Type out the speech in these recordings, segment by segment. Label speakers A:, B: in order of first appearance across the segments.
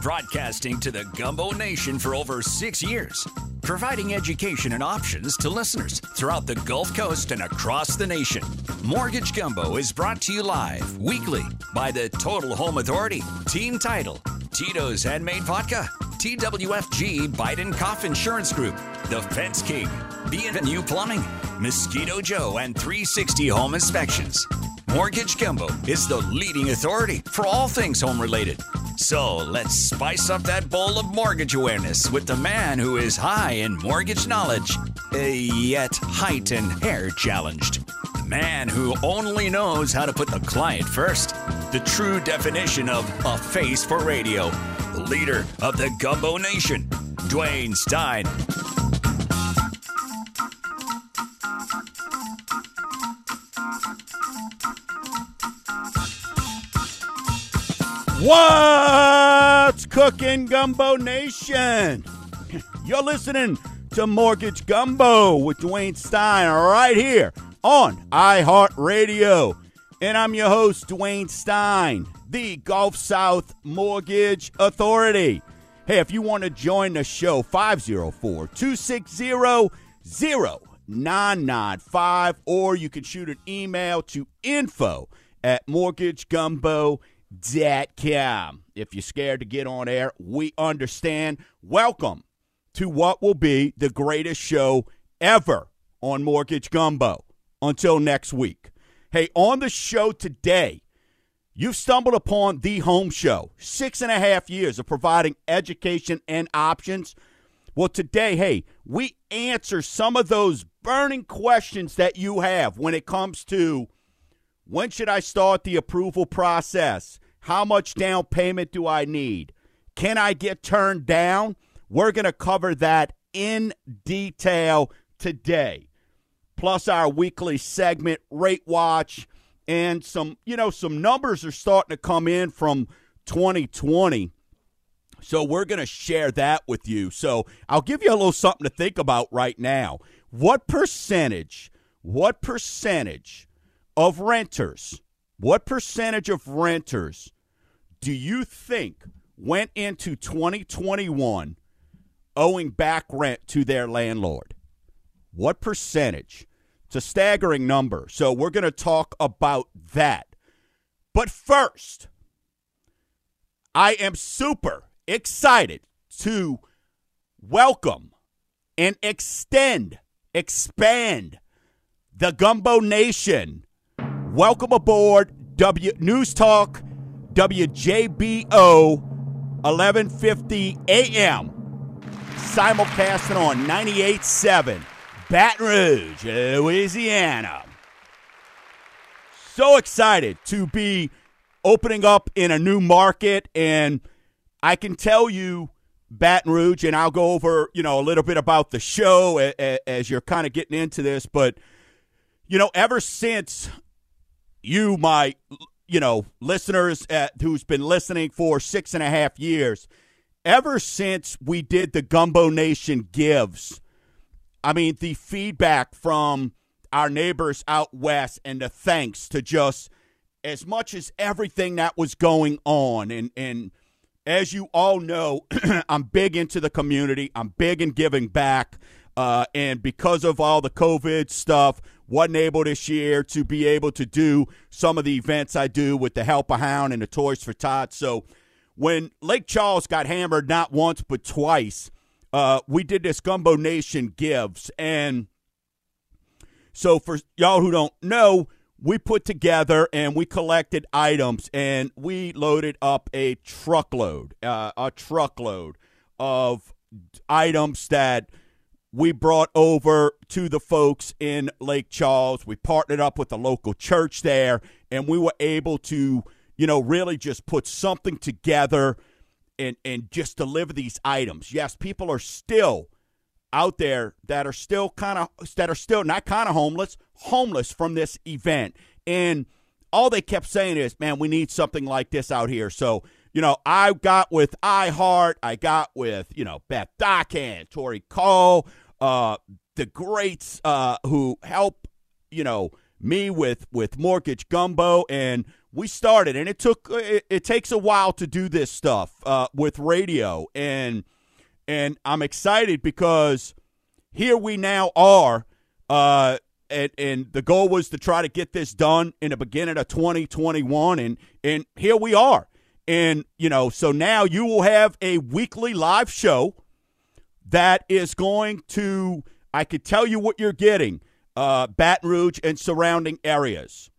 A: broadcasting to the Gumbo Nation for over six years, providing education and options to listeners throughout the Gulf Coast and across the nation. Mortgage Gumbo is brought to you live weekly by the Total Home Authority, Team Title, Tito's Handmade Vodka, TWFG Biden Cough Insurance Group, The Fence King, B&U Plumbing, Mosquito Joe, and 360 Home Inspections. Mortgage Gumbo is the leading authority for all things home related. So let's spice up that bowl of mortgage awareness with the man who is high in mortgage knowledge, uh, yet height and hair challenged. The man who only knows how to put the client first. The true definition of a face for radio. The leader of the Gumbo Nation, Dwayne Stein.
B: What's cooking, Gumbo Nation? You're listening to Mortgage Gumbo with Dwayne Stein right here on iHeartRadio. And I'm your host, Dwayne Stein, the Gulf South Mortgage Authority. Hey, if you want to join the show, 504 260 0995, or you can shoot an email to info at mortgagegumbo.com. If you're scared to get on air, we understand. Welcome to what will be the greatest show ever on Mortgage Gumbo. Until next week. Hey, on the show today, you've stumbled upon the home show. Six and a half years of providing education and options. Well, today, hey, we answer some of those burning questions that you have when it comes to when should I start the approval process? How much down payment do I need? Can I get turned down? We're going to cover that in detail today. Plus our weekly segment Rate Watch and some, you know, some numbers are starting to come in from 2020. So we're going to share that with you. So I'll give you a little something to think about right now. What percentage, what percentage of renters, what percentage of renters do you think went into 2021 owing back rent to their landlord? What percentage? It's a staggering number. So we're going to talk about that. But first, I am super excited to welcome and extend, expand the Gumbo Nation. Welcome aboard W News Talk WJBO 1150 AM. Simulcasting on 98.7 Baton Rouge, Louisiana. So excited to be opening up in a new market and I can tell you Baton Rouge and I'll go over, you know, a little bit about the show as you're kind of getting into this, but you know, ever since you, my, you know, listeners at, who's been listening for six and a half years, ever since we did the Gumbo Nation Gives, I mean, the feedback from our neighbors out west and the thanks to just as much as everything that was going on. And and as you all know i'm big into the community. I'm big in giving back uh, and because of all the covid stuff wasn't able this year to be able to do some of the events i do with the help a hound and the toys for tots so when lake charles got hammered not once but twice uh, we did this Gumbo Nation Gives. And so, for y'all who don't know, we put together and we collected items and we loaded up a truckload, uh, a truckload of items that we brought over to the folks in Lake Charles. We partnered up with the local church there and we were able to, you know, really just put something together and and just deliver these items. Yes, people are still out there that are still kind of that are still not kind of homeless, homeless from this event. And all they kept saying is, "Man, we need something like this out here." So, you know, I got with iHeart, I got with, you know, Beth Dockhand, Tori Cole, uh, the greats uh, who help, you know, me with with Mortgage Gumbo, and we started. And it took it, it takes a while to do this stuff uh, with radio, and and I'm excited because here we now are. Uh, and, and the goal was to try to get this done in the beginning of 2021, and and here we are. And you know, so now you will have a weekly live show that is going to. I could tell you what you're getting uh, Baton Rouge and surrounding areas.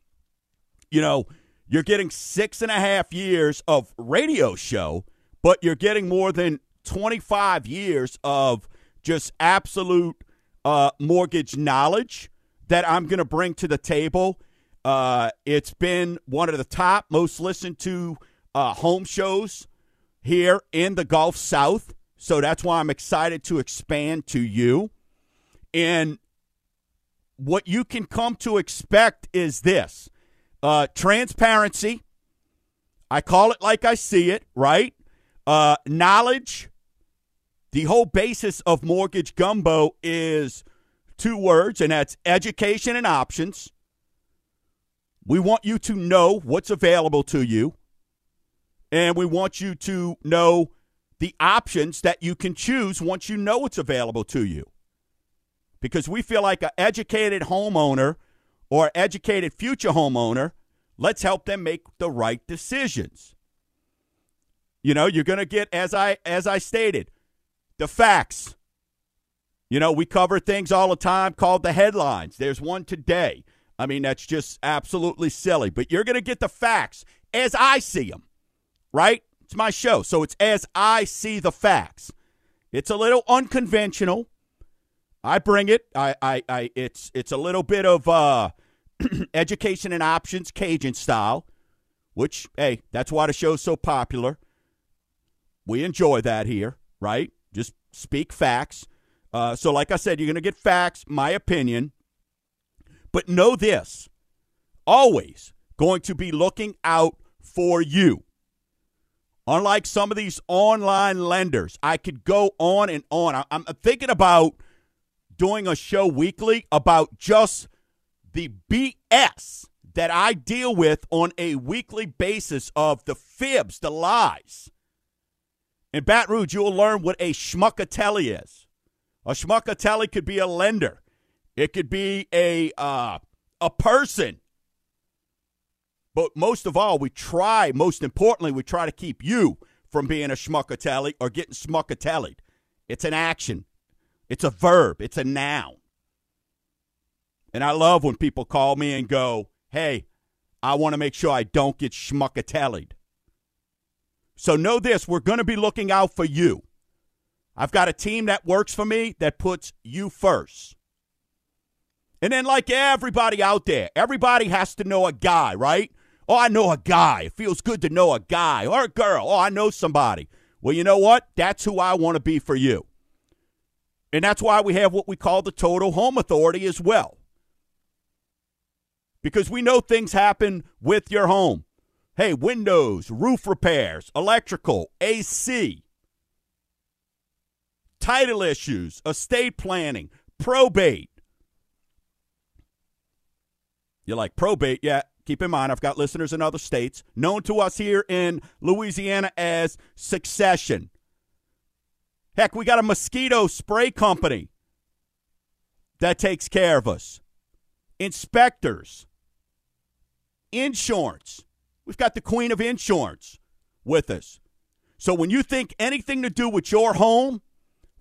B: You know, you're getting six and a half years of radio show, but you're getting more than 25 years of just absolute uh, mortgage knowledge that I'm going to bring to the table. Uh, it's been one of the top most listened to uh, home shows here in the Gulf South. So that's why I'm excited to expand to you. And what you can come to expect is this uh, transparency. I call it like I see it, right? Uh, knowledge. The whole basis of Mortgage Gumbo is two words, and that's education and options. We want you to know what's available to you, and we want you to know the options that you can choose once you know it's available to you because we feel like an educated homeowner or educated future homeowner, let's help them make the right decisions. You know, you're going to get as I as I stated, the facts. You know, we cover things all the time called the headlines. There's one today. I mean, that's just absolutely silly, but you're going to get the facts as I see them. Right? It's my show, so it's as I see the facts. It's a little unconventional. I bring it. I, I, I it's it's a little bit of uh, education and options Cajun style, which hey, that's why the show's so popular. We enjoy that here, right? Just speak facts. Uh, so, like I said, you're going to get facts, my opinion. But know this always going to be looking out for you. Unlike some of these online lenders, I could go on and on. I'm thinking about doing a show weekly about just the BS that I deal with on a weekly basis of the fibs, the lies. In Baton Rouge, you'll learn what a schmuckatelli is. A schmuckatelli could be a lender. It could be a uh, a person. But most of all, we try, most importantly, we try to keep you from being a schmuckatelli or getting schmuckatellied. It's an action. It's a verb, it's a noun. And I love when people call me and go, hey, I want to make sure I don't get schmuckatellied. So know this we're going to be looking out for you. I've got a team that works for me that puts you first. And then, like everybody out there, everybody has to know a guy, right? Oh, I know a guy. It feels good to know a guy or a girl. Oh, I know somebody. Well, you know what? That's who I want to be for you. And that's why we have what we call the total home authority as well. Because we know things happen with your home. Hey, windows, roof repairs, electrical, AC, title issues, estate planning, probate. You're like, probate? Yeah, keep in mind, I've got listeners in other states, known to us here in Louisiana as succession. Heck, we got a mosquito spray company that takes care of us. Inspectors, insurance. We've got the queen of insurance with us. So when you think anything to do with your home,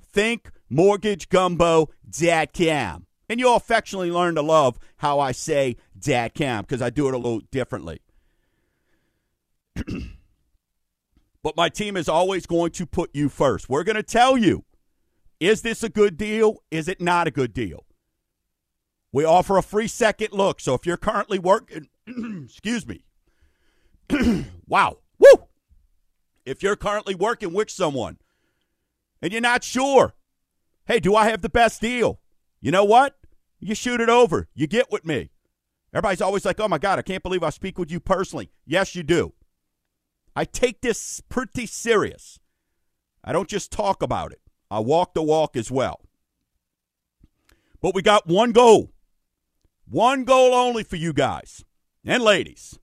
B: think mortgagegumbo.com. And you'll affectionately learn to love how I say .com because I do it a little differently. But my team is always going to put you first. We're going to tell you is this a good deal? Is it not a good deal? We offer a free second look. So if you're currently working, excuse me. wow. Woo! If you're currently working with someone and you're not sure, hey, do I have the best deal? You know what? You shoot it over. You get with me. Everybody's always like, oh my God, I can't believe I speak with you personally. Yes, you do. I take this pretty serious. I don't just talk about it, I walk the walk as well. But we got one goal. one goal only for you guys and ladies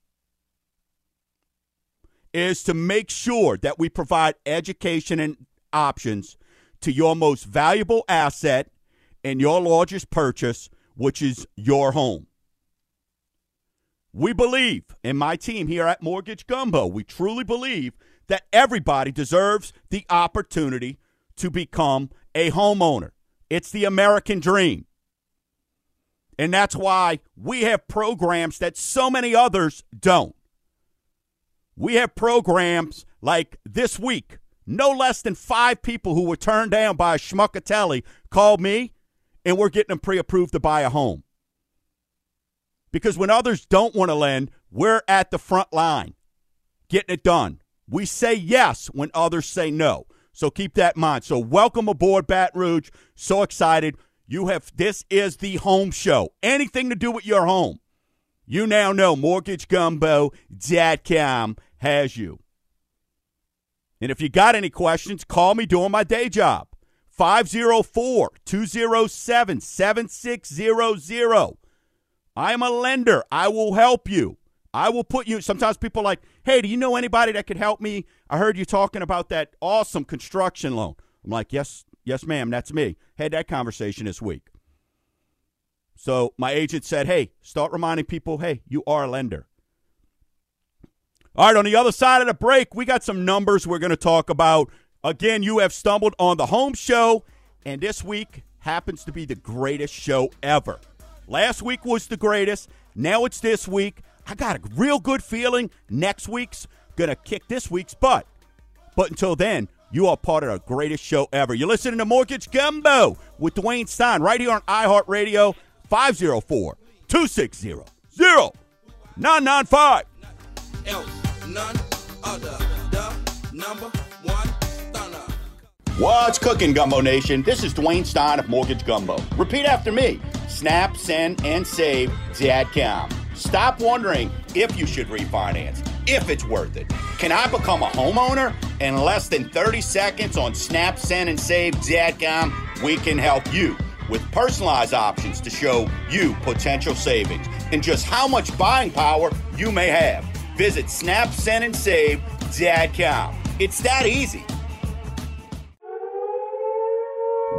B: is to make sure that we provide education and options to your most valuable asset and your largest purchase, which is your home. We believe, in my team here at Mortgage Gumbo, we truly believe that everybody deserves the opportunity to become a homeowner. It's the American dream. And that's why we have programs that so many others don't. We have programs like this week. No less than five people who were turned down by a schmuckatelli called me, and we're getting them pre approved to buy a home. Because when others don't want to lend, we're at the front line getting it done. We say yes when others say no. So keep that in mind. So welcome aboard Baton Rouge. So excited. You have this is the home show. Anything to do with your home. You now know mortgagegumbo.com has you. And if you got any questions, call me doing my day job. 504 207 7600. I am a lender. I will help you. I will put you. Sometimes people like, hey, do you know anybody that could help me? I heard you talking about that awesome construction loan. I'm like, yes, yes, ma'am, that's me. Had that conversation this week. So my agent said, hey, start reminding people, hey, you are a lender. All right, on the other side of the break, we got some numbers we're going to talk about. Again, you have stumbled on the home show, and this week happens to be the greatest show ever. Last week was the greatest. Now it's this week. I got a real good feeling next week's going to kick this week's butt. But until then, you are part of the greatest show ever. You're listening to Mortgage Gumbo with Dwayne Stein right here on iHeartRadio 504 260 0995. What's cooking, Gumbo Nation? This is Dwayne Stein of Mortgage Gumbo. Repeat after me. Snap, send, and save Dadcom. Stop wondering if you should refinance, if it's worth it. Can I become a homeowner? In less than 30 seconds on Snap, Send, and Save Dadcom, we can help you with personalized options to show you potential savings and just how much buying power you may have. Visit Snap, Send, and Save Dadcom. It's that easy.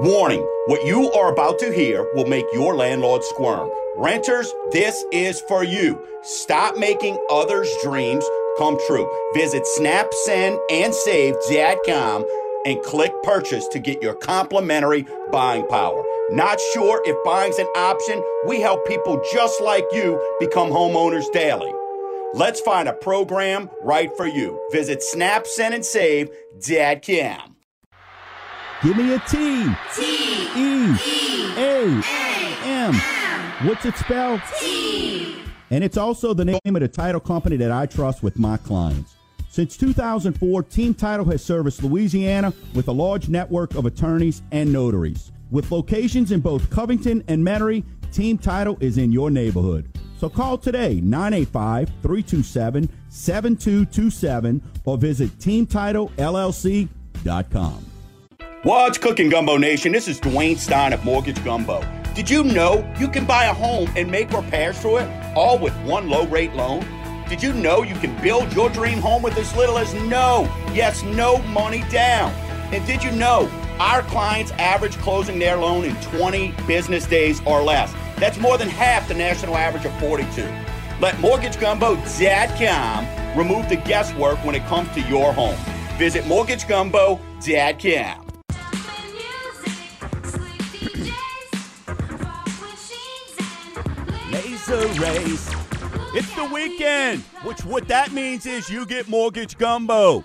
B: Warning what you are about to hear will make your landlord squirm. Renters, this is for you. Stop making others' dreams come true. Visit snapsendandsave.com and click purchase to get your complimentary buying power. Not sure if buying's an option? We help people just like you become homeowners daily. Let's find a program right for you. Visit snapsendandsave.com. Give me a T. T. E. E. A. M. What's it spelled? T. And it's also the name of the title company that I trust with my clients. Since 2004, Team Title has serviced Louisiana with a large network of attorneys and notaries. With locations in both Covington and Metairie, Team Title is in your neighborhood. So call today 985 327 7227 or visit teamtitlellc.com. What's cooking, Gumbo Nation? This is Dwayne Stein of Mortgage Gumbo. Did you know you can buy a home and make repairs to it all with one low rate loan? Did you know you can build your dream home with as little as no, yes, no money down? And did you know our clients average closing their loan in 20 business days or less? That's more than half the national average of 42. Let MortgageGumbo.com remove the guesswork when it comes to your home. Visit MortgageGumbo.com. Laser race. It's the weekend, which what that means is you get Mortgage Gumbo.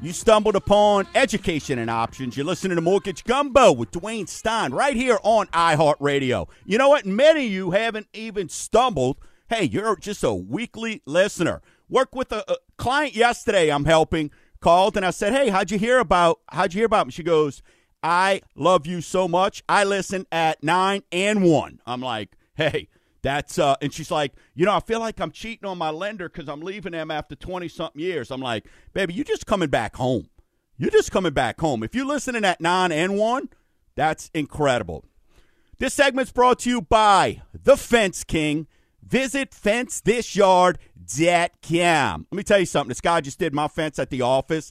B: You stumbled upon education and options. You're listening to Mortgage Gumbo with Dwayne Stein right here on iHeartRadio. You know what? Many of you haven't even stumbled. Hey, you're just a weekly listener. Work with a, a client yesterday I'm helping called and I said, "Hey, how'd you hear about how'd you hear about me?" She goes, "I love you so much. I listen at 9 and 1." I'm like, "Hey, that's uh, and she's like, you know, I feel like I'm cheating on my lender because I'm leaving them after 20 something years. I'm like, baby, you're just coming back home. You're just coming back home. If you're listening at nine and one, that's incredible. This segment's brought to you by The Fence King. Visit fencethisyard.com. Let me tell you something. This guy just did my fence at the office.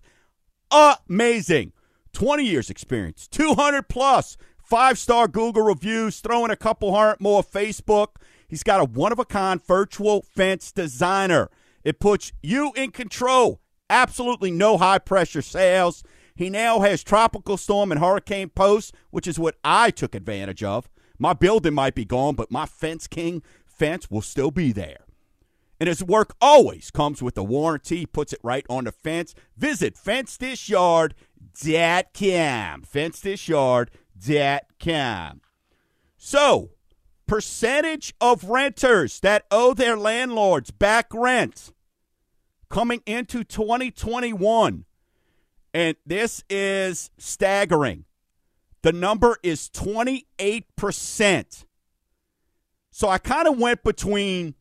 B: Amazing. 20 years experience, 200 plus, five star Google reviews, throwing a couple hundred more Facebook. He's got a one of a kind virtual fence designer. It puts you in control. Absolutely no high pressure sales. He now has tropical storm and hurricane posts, which is what I took advantage of. My building might be gone, but my Fence King fence will still be there. And his work always comes with a warranty, He puts it right on the fence. Visit fencethisyard.com. Fencethisyard.com. So, percentage of renters that owe their landlords back rent coming into 2021. And this is staggering. The number is 28%. So I kind of went between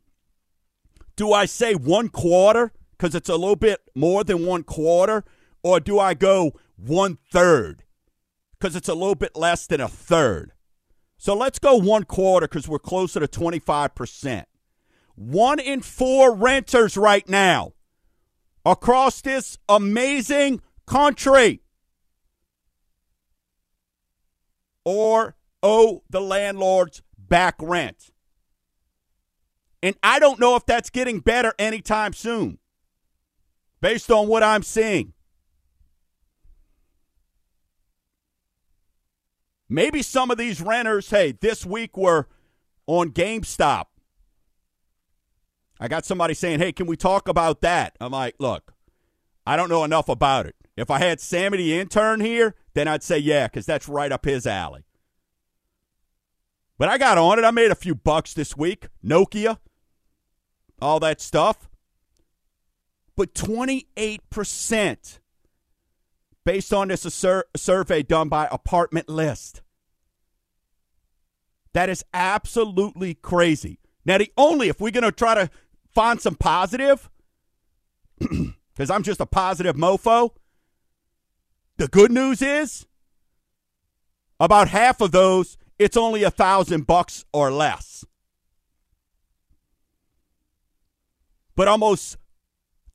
B: do I say one quarter because it's a little bit more than one quarter, or do I go one third because it's a little bit less than a third? So let's go one quarter because we're closer to 25%. One in four renters right now across this amazing country or owe the landlords back rent. And I don't know if that's getting better anytime soon, based on what I'm seeing. Maybe some of these renters, hey, this week were on GameStop. I got somebody saying, hey, can we talk about that? I'm like, look, I don't know enough about it. If I had Sammy the intern here, then I'd say yeah, because that's right up his alley. But I got on it. I made a few bucks this week. Nokia, all that stuff. But 28% based on this sur- survey done by Apartment List. That is absolutely crazy. Now, the only, if we're going to try to find some positive, because I'm just a positive mofo, the good news is about half of those, it's only a thousand bucks or less. But almost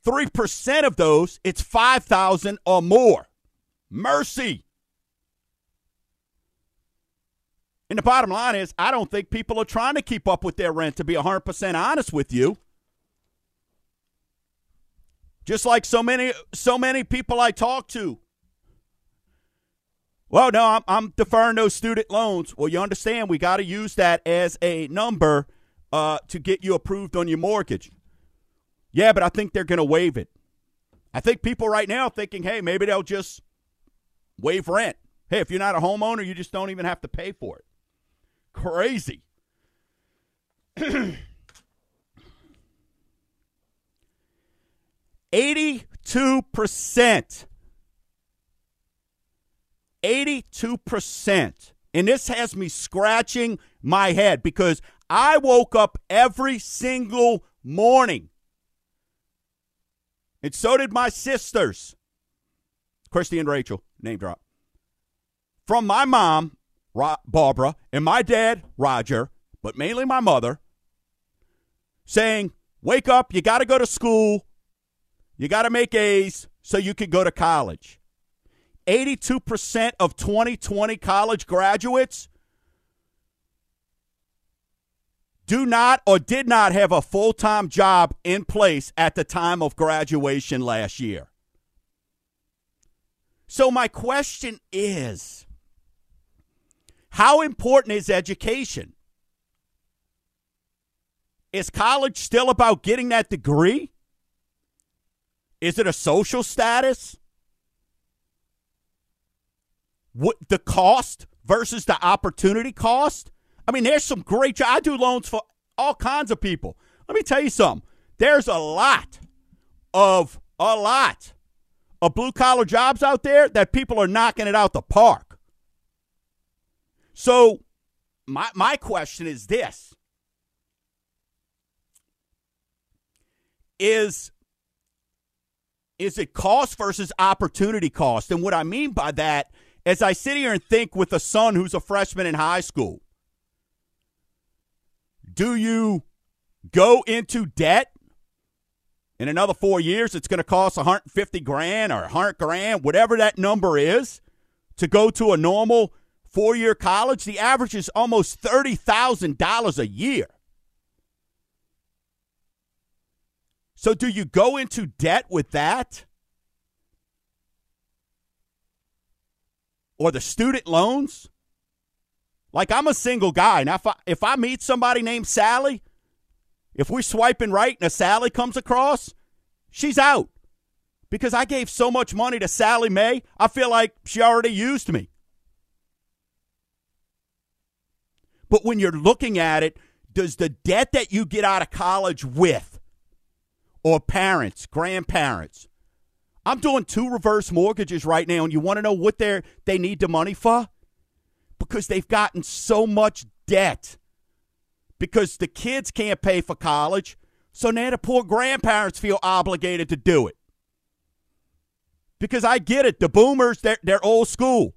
B: 3% of those, it's 5,000 or more. Mercy. And the bottom line is, I don't think people are trying to keep up with their rent, to be 100% honest with you. Just like so many, so many people I talk to. Well, no, I'm, I'm deferring those student loans. Well, you understand we got to use that as a number uh, to get you approved on your mortgage. Yeah, but I think they're going to waive it. I think people right now thinking, hey, maybe they'll just waive rent. Hey, if you're not a homeowner, you just don't even have to pay for it. Crazy. Eighty-two percent. Eighty-two percent. And this has me scratching my head because I woke up every single morning. And so did my sisters. Christy and Rachel, name drop. From my mom, Barbara, and my dad, Roger, but mainly my mother, saying, Wake up, you got to go to school, you got to make A's so you can go to college. 82% of 2020 college graduates do not or did not have a full time job in place at the time of graduation last year. So, my question is how important is education? Is college still about getting that degree? Is it a social status? What the cost versus the opportunity cost? I mean, there's some great. I do loans for all kinds of people. Let me tell you something. There's a lot of a lot of blue collar jobs out there that people are knocking it out the park. So, my my question is this: Is is it cost versus opportunity cost? And what I mean by that, as I sit here and think with a son who's a freshman in high school Do you go into debt in another four years? It's going to cost 150 grand or 100 grand, whatever that number is, to go to a normal four year college. The average is almost $30,000 a year. So, do you go into debt with that? Or the student loans? Like, I'm a single guy. Now, if I, if I meet somebody named Sally, if we're swiping right and a Sally comes across, she's out. Because I gave so much money to Sallie Mae, I feel like she already used me. But when you're looking at it, does the debt that you get out of college with or parents, grandparents. I'm doing two reverse mortgages right now, and you want to know what they they need the money for? Because they've gotten so much debt. Because the kids can't pay for college, so now the poor grandparents feel obligated to do it. Because I get it, the boomers, they're, they're old school.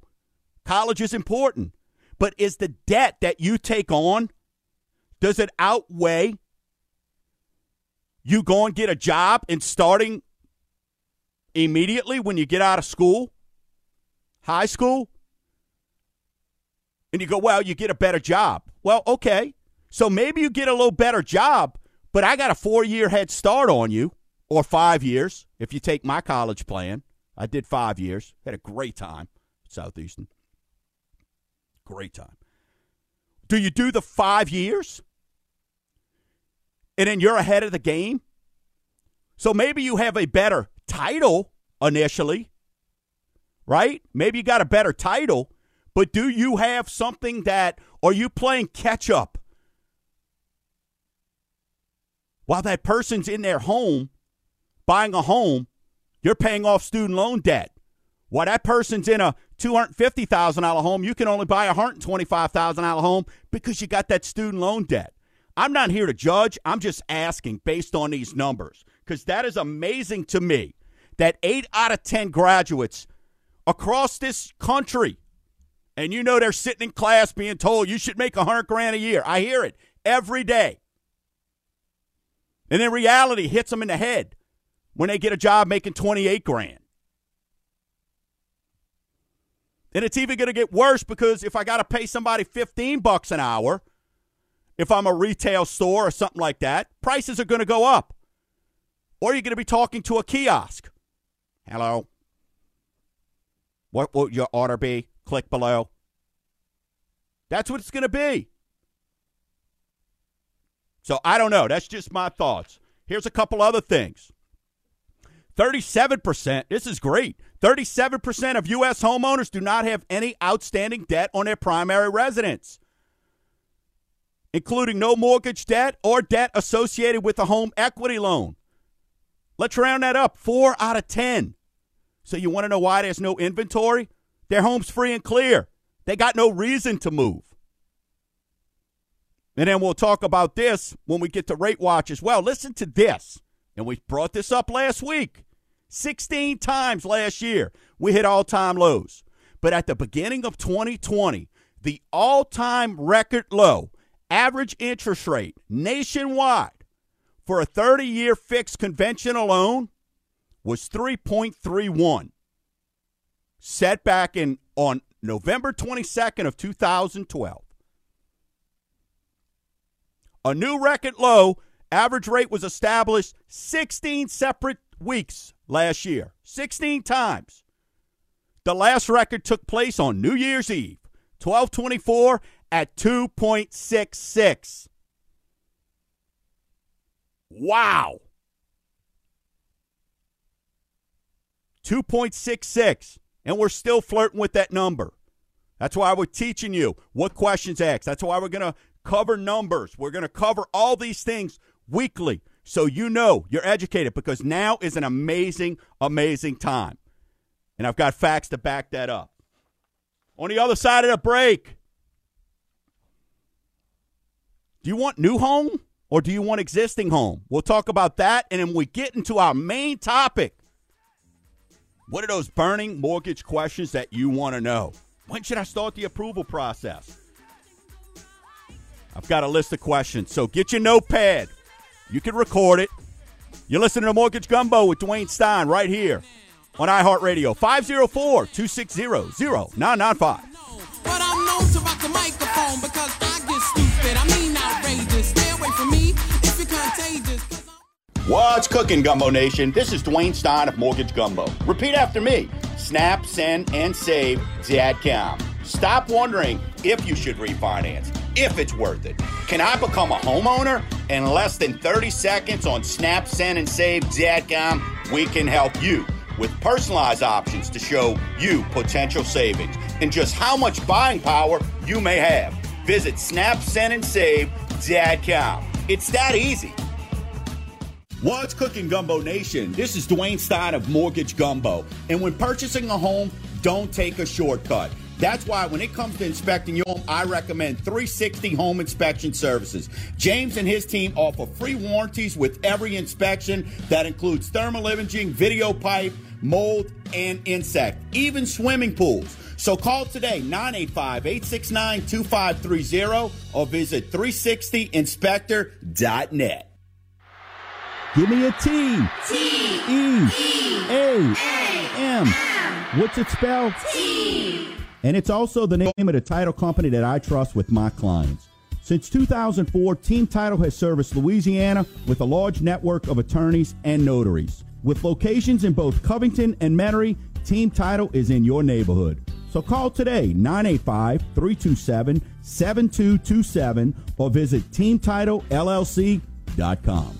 B: College is important. But is the debt that you take on, does it outweigh you go and get a job and starting immediately when you get out of school, high school, and you go, well, you get a better job. Well, okay. So maybe you get a little better job, but I got a four year head start on you, or five years if you take my college plan. I did five years, had a great time Southeastern. Great time. Do you do the five years? and then you're ahead of the game. So maybe you have a better title initially, right? Maybe you got a better title, but do you have something that, are you playing catch up? While that person's in their home, buying a home, you're paying off student loan debt. While that person's in a $250,000 home, you can only buy a $125,000 home because you got that student loan debt. I'm not here to judge. I'm just asking based on these numbers because that is amazing to me that eight out of 10 graduates across this country, and you know they're sitting in class being told you should make a 100 grand a year. I hear it every day. And then reality hits them in the head when they get a job making 28 grand. And it's even going to get worse because if I got to pay somebody 15 bucks an hour, if I'm a retail store or something like that, prices are going to go up. Or you're going to be talking to a kiosk. Hello. What will your order be? Click below. That's what it's going to be. So I don't know. That's just my thoughts. Here's a couple other things. 37%, this is great. 37% of U.S. homeowners do not have any outstanding debt on their primary residence including no mortgage debt or debt associated with a home equity loan. Let's round that up. Four out of 10. So you want to know why there's no inventory? Their home's free and clear. They got no reason to move. And then we'll talk about this when we get to Rate Watch as well. Listen to this. And we brought this up last week. 16 times last year, we hit all time lows. But at the beginning of 2020, the all time record low average interest rate nationwide for a 30 year fixed conventional loan was 3.31 set back in on November 22nd of 2012 a new record low average rate was established 16 separate weeks last year 16 times the last record took place on New Year's Eve 1224 at 2.66. Wow. 2.66. And we're still flirting with that number. That's why we're teaching you what questions ask. That's why we're going to cover numbers. We're going to cover all these things weekly so you know you're educated because now is an amazing, amazing time. And I've got facts to back that up. On the other side of the break, do you want new home or do you want existing home? We'll talk about that. And then we get into our main topic. What are those burning mortgage questions that you want to know? When should I start the approval process? I've got a list of questions. So get your notepad. You can record it. You're listening to Mortgage Gumbo with Dwayne Stein right here on iHeartRadio. 504 260 0995.
C: But I'm known to rock the microphone because I get stupid. I mean outrageous. Stay away from me if you're contagious. 'cause I'm-
B: What's cooking, Gumbo Nation? This is Dwayne Stein of Mortgage Gumbo. Repeat after me. Snap, send, and save Dadcom. Stop wondering if you should refinance, if it's worth it. Can I become a homeowner? In less than 30 seconds on Snap, Send, and Save Dadcom, we can help you with personalized options to show you potential savings and just how much buying power you may have. Visit Snap, Send, and Save Dadcom. It's that easy. What's cooking, Gumbo Nation? This is Dwayne Stein of Mortgage Gumbo. And when purchasing a home, don't take a shortcut. That's why when it comes to inspecting your home, I recommend 360 Home Inspection Services. James and his team offer free warranties with every inspection that includes thermal imaging, video pipe, mold, and insect, even swimming pools. So call today 985 869 2530 or visit 360inspector.net. Give me a T. T. E. A. M. What's it spelled? T. And it's also the name of the title company that I trust with my clients. Since 2004, Team Title has serviced Louisiana with a large network of attorneys and notaries. With locations in both Covington and Metairie, Team Title is in your neighborhood. So call today 985 327 7227 or visit teamtitlellc.com.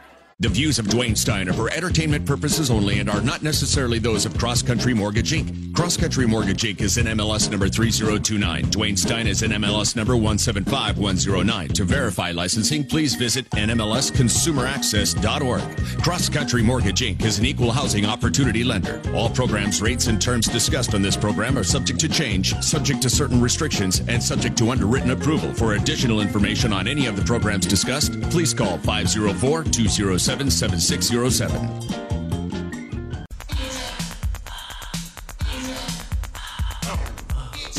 D: The views of Dwayne Stein are for entertainment purposes only and are not necessarily those of Cross Country Mortgage Inc. Cross Country Mortgage Inc. is NMLS number 3029. Dwayne Stein is NMLS number 175109. To verify licensing, please visit nmlsconsumeraccess.org. Cross Country Mortgage Inc. is an equal housing opportunity lender. All programs, rates, and terms discussed on this program are subject to change, subject to certain restrictions, and subject to underwritten approval. For additional information on any of the programs discussed, please call 504 207 7607.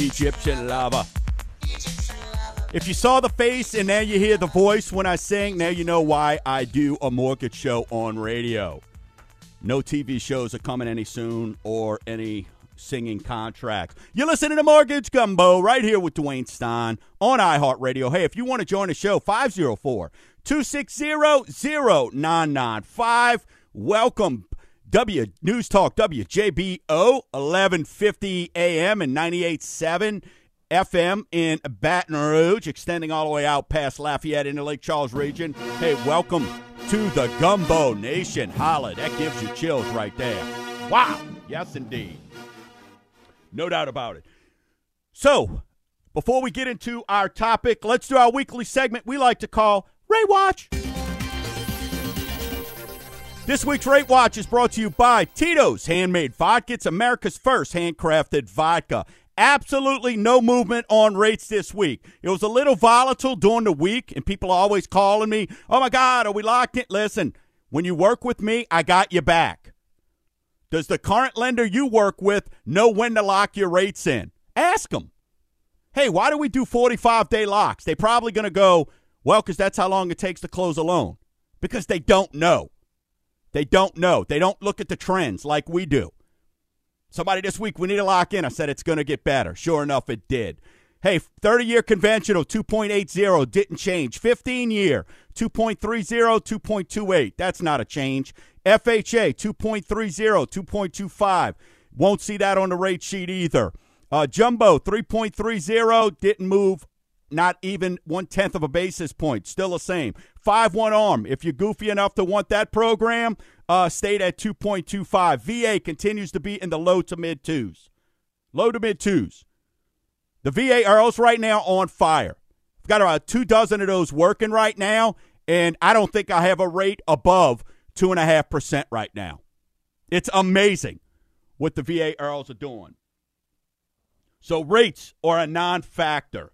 B: Egyptian lava. If you saw the face and now you hear the voice when I sing, now you know why I do a mortgage show on radio. No TV shows are coming any soon or any singing contracts. You're listening to Mortgage Gumbo right here with Dwayne Stein on iHeartRadio. Hey, if you want to join the show, 504 260 0995. Welcome. W News Talk WJBO 1150 AM and 98.7 FM in Baton Rouge, extending all the way out past Lafayette into Lake Charles region. Hey, welcome to the Gumbo Nation. Holla, that gives you chills right there. Wow. Yes, indeed. No doubt about it. So, before we get into our topic, let's do our weekly segment we like to call Rate Watch. This week's Rate Watch is brought to you by Tito's Handmade Vodka. It's America's first handcrafted vodka. Absolutely no movement on rates this week. It was a little volatile during the week, and people are always calling me, oh my God, are we locked in? Listen, when you work with me, I got your back. Does the current lender you work with know when to lock your rates in? Ask them. Hey, why do we do 45 day locks? They're probably going to go, well, because that's how long it takes to close a loan. Because they don't know. They don't know. They don't look at the trends like we do. Somebody this week, we need to lock in. I said it's going to get better. Sure enough, it did. Hey, 30 year conventional, 2.80, didn't change. 15 year, 2.30, 2.28. That's not a change. FHA, 2.30, 2.25. Won't see that on the rate sheet either. Uh, Jumbo, 3.30, didn't move not even one tenth of a basis point. Still the same. 5 1 arm. If you're goofy enough to want that program, uh, stayed at 2.25. VA continues to be in the low to mid twos. Low to mid twos. The VA IRRRLs right now on fire. I've got about two dozen of those working right now, and I don't think I have a rate above two and a half percent right now. It's amazing what the VA IRRRLs are doing. So rates are a non-factor.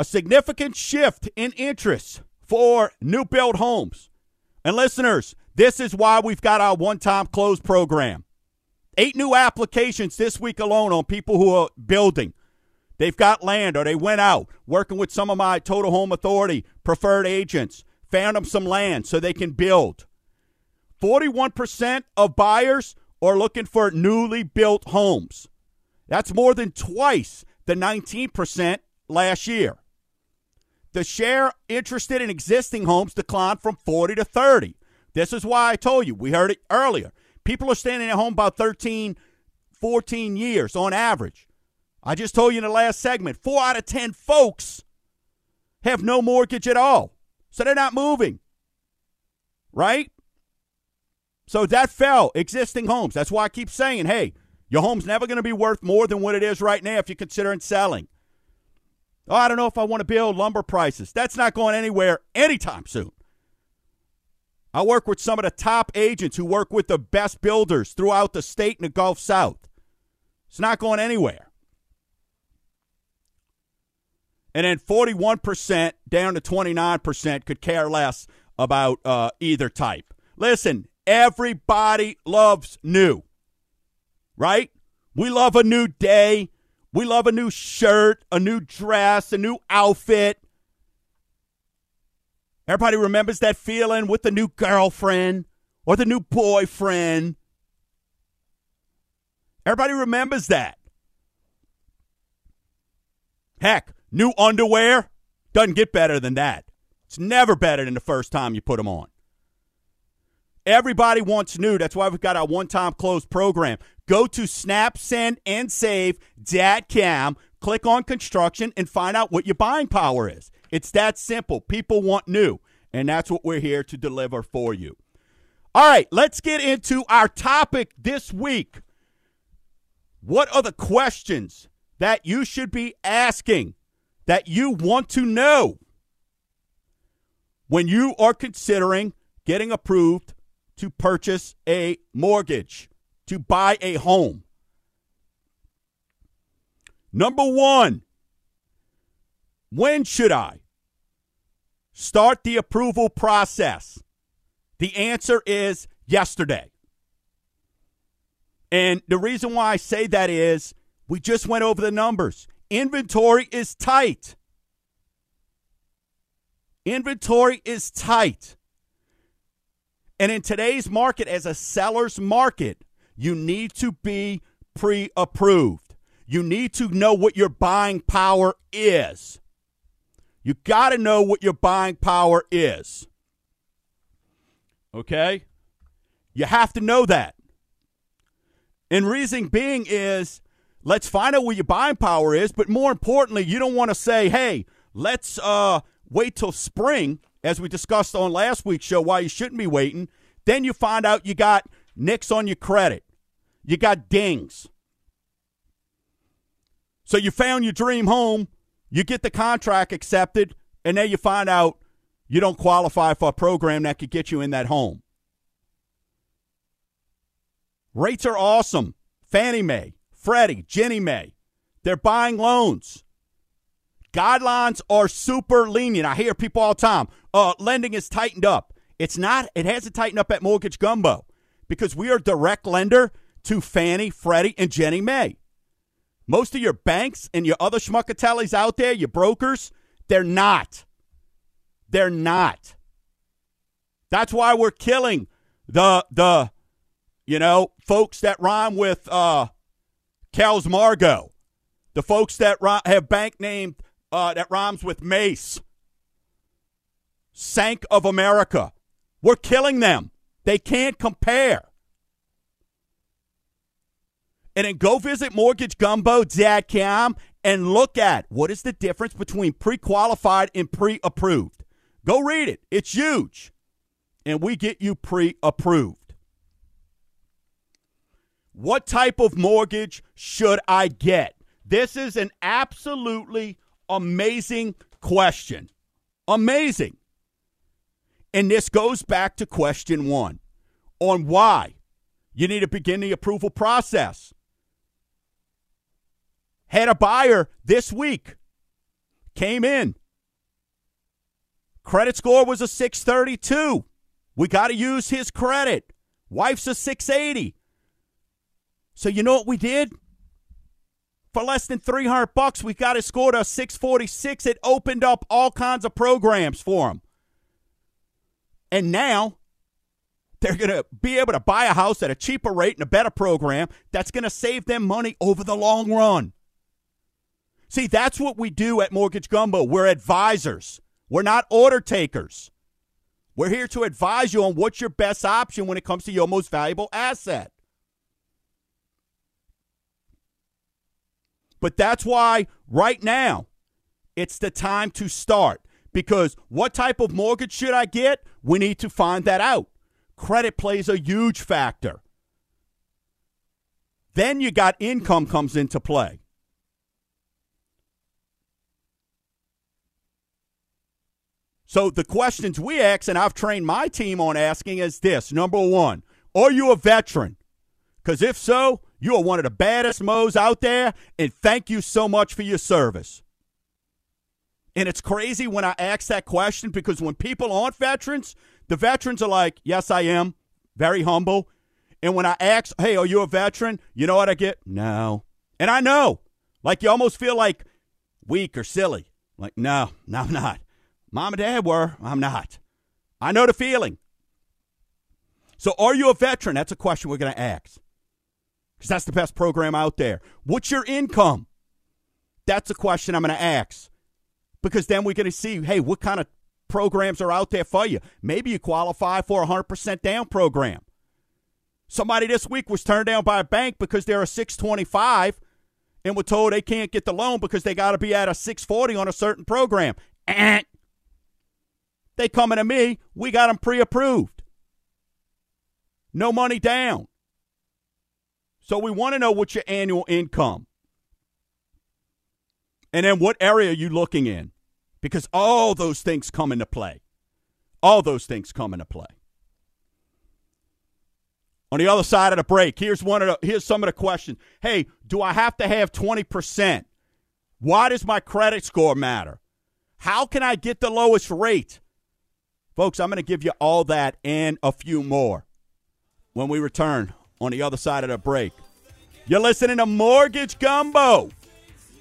B: A significant shift in interest for new build homes. And listeners, this is why we've got our one-time close program. Eight new applications this week alone on people who are building. They've got land or they went out working with some of my Total Home Authority preferred agents, found them some land so they can build. 41% of buyers are looking for newly built homes. That's more than twice the 19% last year. The share interested in existing homes declined from 40 to 30. This is why I told you, we heard it earlier. People are staying at home about 13, 14 years on average. I just told you in the last segment, four out of 10 folks have no mortgage at all. So they're not moving. Right? So that fell, existing homes. That's why I keep saying, hey, your home's never going to be worth more than what it is right now if you're considering selling. Oh, I don't know if I want to build lumber prices. That's not going anywhere anytime soon. I work with some of the top agents who work with the best builders throughout the state and the Gulf South. It's not going anywhere. And then 41% down to 29% could care less about uh, either type. Listen, everybody loves new, right? We love a new day. We love a new shirt, a new dress, a new outfit. Everybody remembers that feeling with the new girlfriend or the new boyfriend. Everybody remembers that. Heck, new underwear doesn't get better than that. It's never better than the first time you put them on. Everybody wants new. That's why we've got our one time close program. Go to snapsendandsave.com, click on construction, and find out what your buying power is. It's that simple. People want new, and that's what we're here to deliver for you. All right, let's get into our topic this week. What are the questions that you should be asking that you want to know when you are considering getting approved to purchase a mortgage, to buy a home? Number one, when should I start the approval process? The answer is yesterday. And the reason why I say that is we just went over the numbers. Inventory is tight. Inventory is tight. And in today's market, as a seller's market, you need to be pre approved. You need to know what your buying power is. You got to know what your buying power is. Okay? You have to know that. And reason being is let's find out what your buying power is, but more importantly, you don't want to say, hey, let's uh, wait till spring, as we discussed on last week's show, why you shouldn't be waiting. Then you find out you got nicks on your credit, you got dings. So you found your dream home, you get the contract accepted, and then you find out you don't qualify for a program that could get you in that home. Rates are awesome. Fannie Mae, Freddie, Ginnie Mae, they're buying loans. Guidelines are super lenient. I hear people all the time, uh, lending is tightened up. It's not, it hasn't tightened up at Mortgage Gumbo because we are direct lender to Fannie, Freddie, and Ginnie Mae. Most of your banks and your other schmuckatellis out there, your brokers, they're not. They're not. That's why we're killing the the you know folks that rhyme with uh Kells Margo, the folks that have bank name uh, that rhymes with Mace, Sank of America. We're killing them. They can't compare. And then go visit mortgagegumbo.com and look at what is the difference between pre qualified and pre approved. Go read it, it's huge. And we get you pre approved. What type of mortgage should I get? This is an absolutely amazing question. Amazing. And this goes back to question one on why you need to begin the approval process. Had a buyer this week, came in. Credit score was a 632. We got to use his credit. Wife's a 680. So you know what we did? For less than 300 bucks, we got his score to a 646. It opened up all kinds of programs for him. And now they're going to be able to buy a house at a cheaper rate and a better program that's going to save them money over the long run. See, that's what we do at Mortgage Gumbo. We're advisors, we're not order takers. We're here to advise you on what's your best option when it comes to your most valuable asset. But that's why right now it's the time to start. Because what type of mortgage should I get? We need to find that out. Credit plays a huge factor. Then you got income comes into play. So the questions we ask, and I've trained my team on asking, is this number one, are you a veteran? Because if so, you are one of the baddest Mo's out there, and thank you so much for your service. And it's crazy when I ask that question because when people aren't veterans, the veterans are like, Yes, I am. Very humble. And when I ask, Hey, are you a veteran? You know what I get? No. And I know. Like you almost feel like weak or silly. Like, no, no, I'm not. Mom and dad were. I'm not. I know the feeling. So, are you a veteran? That's a question we're going to ask. Because that's the best program out there. What's your income? That's a question I'm going to ask. Because then we're going to see, hey, what kind of programs are out there for you? Maybe you qualify for a 100% down program. Somebody this week was turned down by a bank because they're a 625 and were told they can't get the loan because they got to be at a 640 on a certain program. Eh. They coming to me. We got them pre-approved. No money down. So we want to know what your annual income. And then what area are you looking in? Because all those things come into play. All those things come into play. On the other side of the break, here's one of the, here's some of the questions. Hey, do I have to have 20%? Why does my credit score matter? How can I get the lowest rate? Folks, I'm going to give you all that and a few more when we return on the other side of the break. You're listening to Mortgage Gumbo,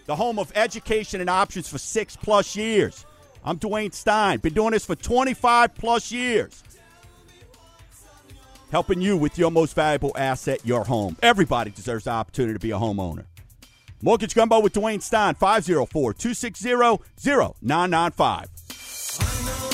B: the home of education and options for six plus years. I'm Dwayne Stein, been doing this for 25 plus years, helping you with your most valuable asset, your home. Everybody deserves the opportunity to be a homeowner. Mortgage Gumbo with Dwayne Stein, 504 260 0995.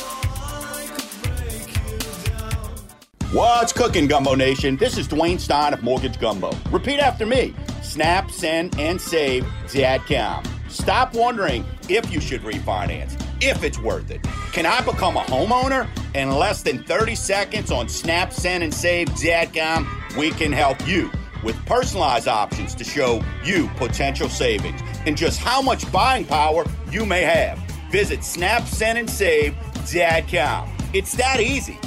B: What's cooking, Gumbo Nation? This is Dwayne Stein of Mortgage Gumbo. Repeat after me. Snap, send, and save Dadcom. Stop wondering if you should refinance, if it's worth it. Can I become a homeowner? In less than 30 seconds on Snap, Send, and Save Dadcom, we can help you with personalized options to show you potential savings and just how much buying power you may have. Visit Snap, Send, and Save Dadcom. It's that easy.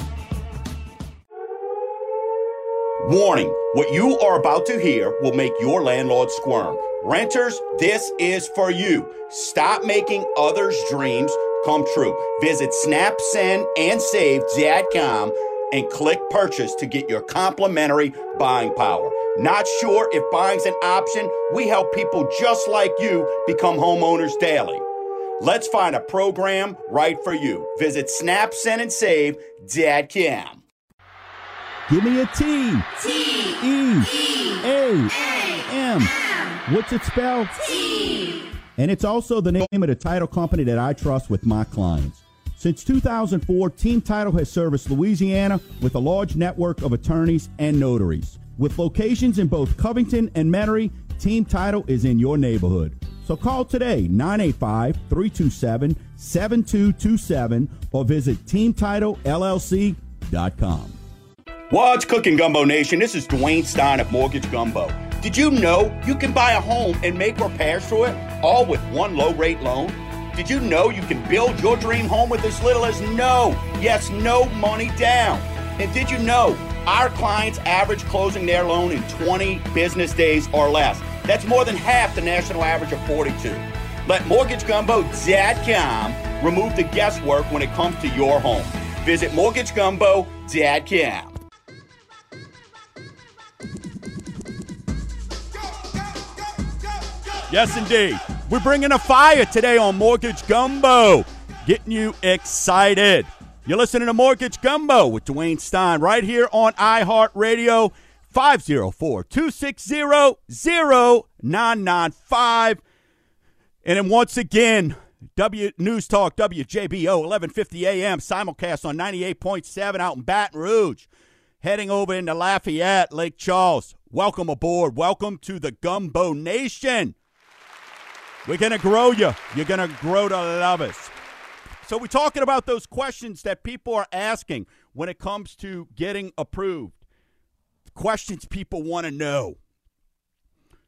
B: Warning what you are about to hear will make your landlord squirm. Renters, this is for you. Stop making others' dreams come true. Visit Snap, Send, and click purchase to get your complimentary buying power. Not sure if buying's an option? We help people just like you become homeowners daily. Let's find a program right for you. Visit Snap, Send, and Save.com. Give me a T. T. E. E. A. M. What's it spelled? T. And it's also the name of the title company that I trust with my clients. Since 2004, Team Title has serviced Louisiana with a large network of attorneys and notaries. With locations in both Covington and Metairie, Team Title is in your neighborhood. So call today 985 327 7227 or visit teamtitlellc.com. What's cooking, Gumbo Nation? This is Dwayne Stein of Mortgage Gumbo. Did you know you can buy a home and make repairs to it all with one low rate loan? Did you know you can build your dream home with as little as no, yes, no money down? And did you know our clients average closing their loan in 20 business days or less? That's more than half the national average of 42. Let MortgageGumbo.com remove the guesswork when it comes to your home. Visit MortgageGumbo.com. Yes, indeed. We're bringing a fire today on Mortgage Gumbo, getting you excited. You're listening to Mortgage Gumbo with Dwayne Stein right here on iHeartRadio, 504 260 0995. And then once again, W News Talk, WJBO, 1150 AM, simulcast on 98.7 out in Baton Rouge. Heading over into Lafayette, Lake Charles. Welcome aboard. Welcome to the Gumbo Nation. We're going to grow you. You're going to grow to love us. So, we're talking about those questions that people are asking when it comes to getting approved. Questions people want to know.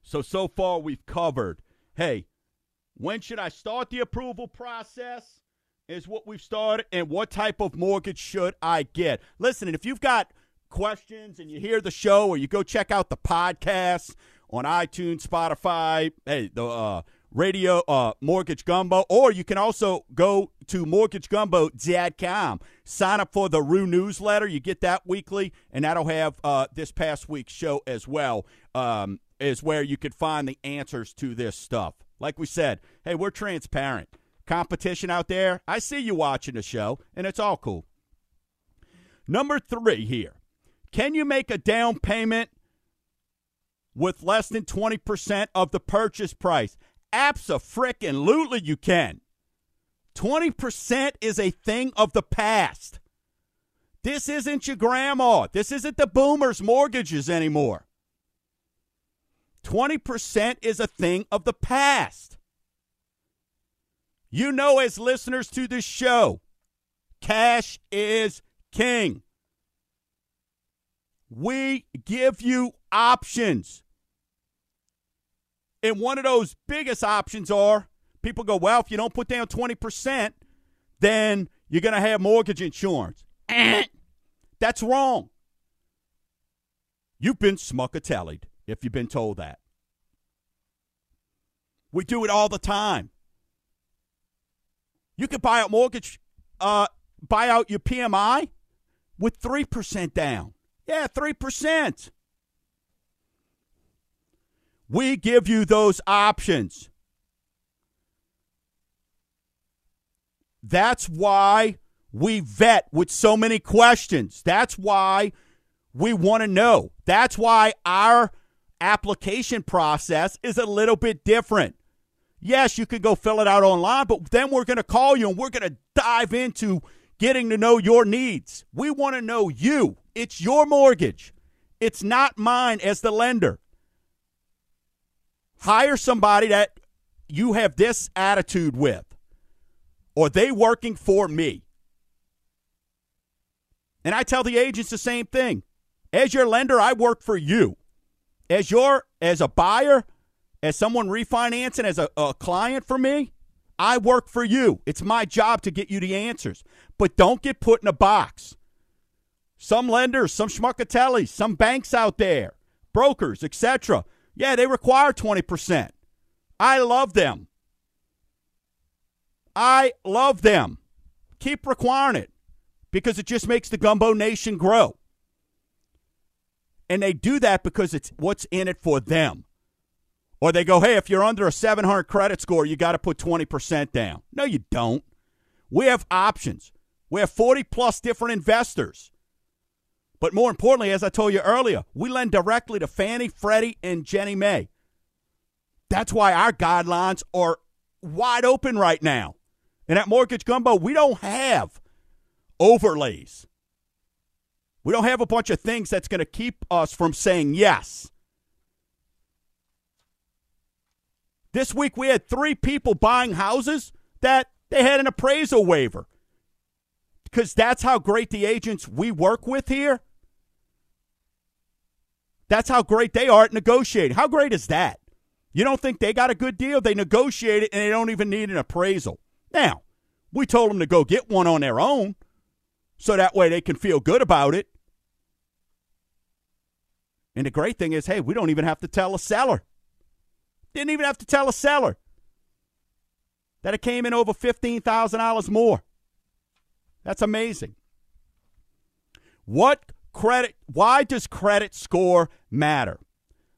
B: So, so far we've covered hey, when should I start the approval process? Is what we've started. And what type of mortgage should I get? Listen, if you've got questions and you hear the show or you go check out the podcast on iTunes, Spotify, hey, the uh, radio uh, mortgage gumbo or you can also go to mortgagegumbo.com sign up for the rue newsletter. You get that weekly and that'll have uh, this past week's show as well um, is where you could find the answers to this stuff. Like we said hey we're transparent. Competition out there i see you watching the show and it's all cool. Number three here. Can you make a down payment with less than 20% of the purchase price Absolutely, you can. 20% is a thing of the past. This isn't your grandma. This isn't the boomers' mortgages anymore. 20% is a thing of the past. You know, as listeners to this show, cash is king. We give you options. And one of those biggest options are people go, well, if you don't put down 20%, then you're going to have mortgage insurance. That's wrong. You've been smuckatellied if you've been told that. We do it all the time. You can buy out mortgage, uh, buy out your PMI with 3% down. Yeah, 3%. We give you those options. That's why we vet with so many questions. That's why we want to know. That's why our application process is a little bit different. Yes, you can go fill it out online, but then we're going to call you and we're going to dive into getting to know your needs. We want to know you. It's your mortgage, it's not mine as the lender. Hire somebody that you have this attitude with. Or they working for me. And I tell the agents the same thing. As your lender, I work for you. As your as a buyer, as someone refinancing, as a, a client for me, I work for you. It's my job to get you the answers. But don't get put in a box. Some lenders, some schmuckatellis, some banks out there, brokers, etc. Yeah, they require 20%. I love them. I love them. Keep requiring it because it just makes the Gumbo Nation grow. And they do that because it's what's in it for them. Or they go, hey, if you're under a 700 credit score, you got to put 20% down. No, you don't. We have options. We have 40 plus different investors. But more importantly, as I told you earlier, we lend directly to Fannie, Freddie, and Ginnie Mae. That's why our guidelines are wide open right now. And at Mortgage Gumbo, we don't have overlays. We don't have a bunch of things that's going to keep us from saying yes. This week we had three people buying houses that they had an appraisal waiver. Because that's how great the agents we work with here that's how great they are at negotiating. How great is that? You don't think they got a good deal? They negotiate it and they don't even need an appraisal. Now, we told them to go get one on their own so that way they can feel good about it. And the great thing is, hey, we don't even have to tell a seller. Didn't even have to tell a seller that it came in over $15,000 more. That's amazing. What credit, why does credit score matter?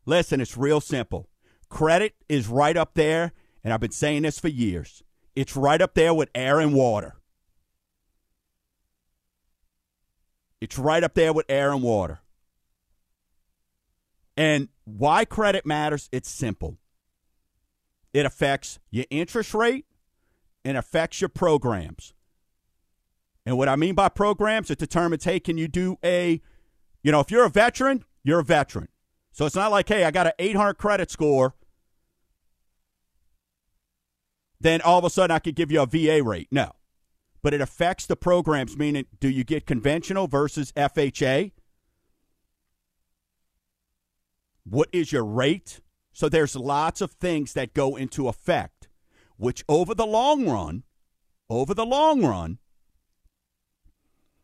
B: Listen, it's real simple. Credit is right up there, and I've been saying this for years. It's right up there with air and water. It's right up there with air and water. And why credit matters, it's simple. It affects your interest rate and affects your programs. And what I mean by programs, it determines, hey, can you do a, you know, if you're a veteran, you're a veteran. So it's not like, hey, I got an 800 credit score, then all of a sudden I could give you a VA rate. No. But it affects the programs, meaning do you get conventional versus FHA? What is your rate? So there's lots of things that go into effect, which over the long run, over the long run,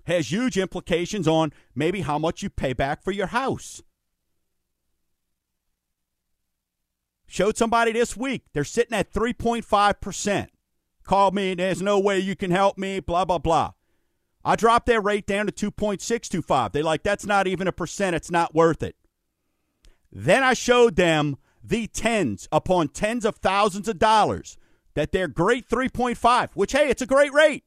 B: has huge implications on maybe how much you pay back for your house. Showed somebody this week, they're sitting at 3.5%. Called me, there's no way you can help me, blah, blah, blah. I dropped their rate down to 2.625. They're like, that's not even a percent, it's not worth it. Then I showed them the tens upon tens of thousands of dollars that they're great 3.5, which, hey, it's a great rate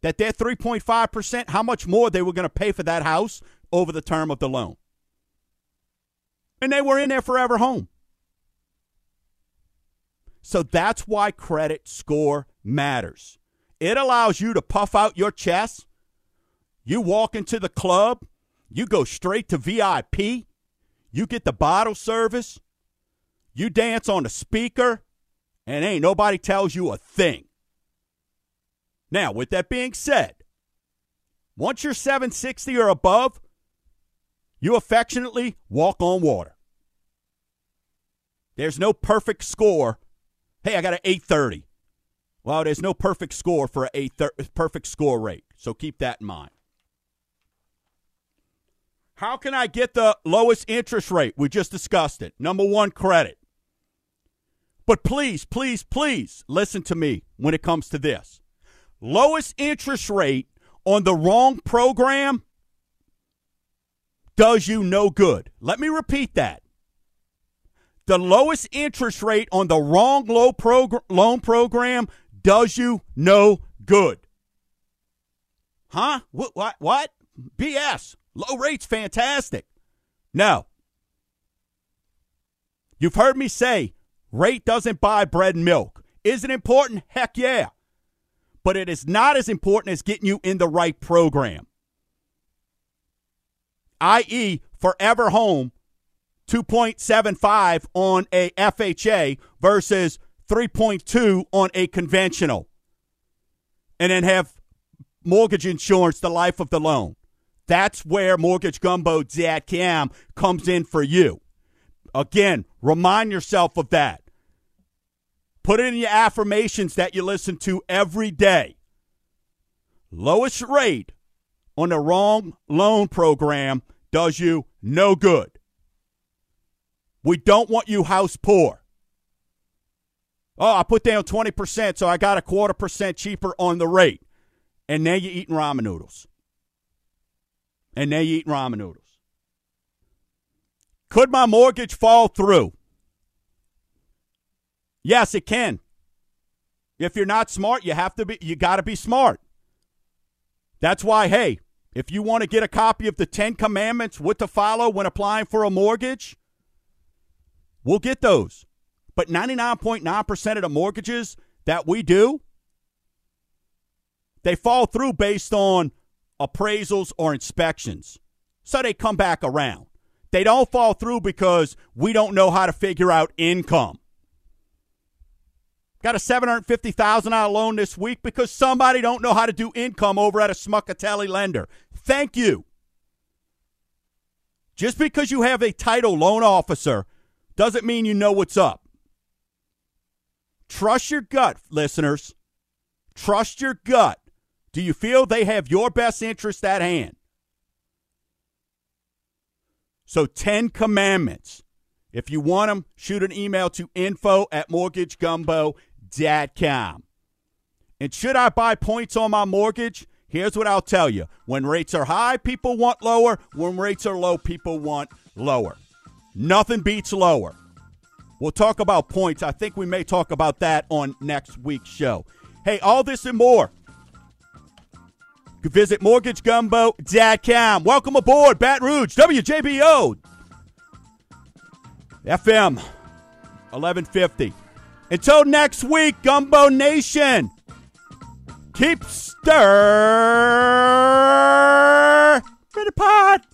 B: that their 3.5%, how much more they were going to pay for that house over the term of the loan. And they were in their forever home. So that's why credit score matters. It allows you to puff out your chest. You walk into the club, you go straight to VIP, you get the bottle service, you dance on the speaker, and ain't nobody tells you a thing. Now, with that being said, once you're 760 or above, you affectionately walk on water. There's no perfect score. Hey, I got an 830. Well, there's no perfect score for a perfect score rate. So keep that in mind. How can I get the lowest interest rate? We just discussed it. Number one, credit. But please, please, please listen to me when it comes to this lowest interest rate on the wrong program does you no good. Let me repeat that. The lowest interest rate on the wrong low progr- loan program does you no good. Huh? What, what? What? BS. Low rates fantastic. No. You've heard me say rate doesn't buy bread and milk. Is it important? Heck yeah but it is not as important as getting you in the right program. I.e., Forever Home 2.75 on a FHA versus 3.2 on a conventional. And then have mortgage insurance the life of the loan. That's where MortgageGumbo.com comes in for you. Again, remind yourself of that. Put it in your affirmations that you listen to every day. Lowest rate on the wrong loan program does you no good. We don't want you house poor. Oh, I put down 20%, so I got a quarter percent cheaper on the rate. And now you're eating ramen noodles. And now you're eating ramen noodles. Could my mortgage fall through? Yes, it can. If you're not smart, you have to be you got to be smart. That's why hey, if you want to get a copy of the 10 commandments what to follow when applying for a mortgage, we'll get those. But 99.9% of the mortgages that we do they fall through based on appraisals or inspections. So they come back around. They don't fall through because we don't know how to figure out income. Got a $750,000 loan this week because somebody don't know how to do income over at a Smuckatelli lender. Thank you. Just because you have a title loan officer doesn't mean you know what's up. Trust your gut, listeners. Trust your gut. Do you feel they have your best interest at hand? So, 10 commandments. If you want them, shoot an email to info at mortgagegumbo.com. And should I buy points on my mortgage? Here's what I'll tell you. When rates are high, people want lower. When rates are low, people want lower. Nothing beats lower. We'll talk about points. I think we may talk about that on next week's show. Hey, all this and more. Visit mortgagegumbo.com. Welcome aboard, Baton Rouge, WJBO, FM 1150. Until next week, Gumbo Nation, keep stirring the pot.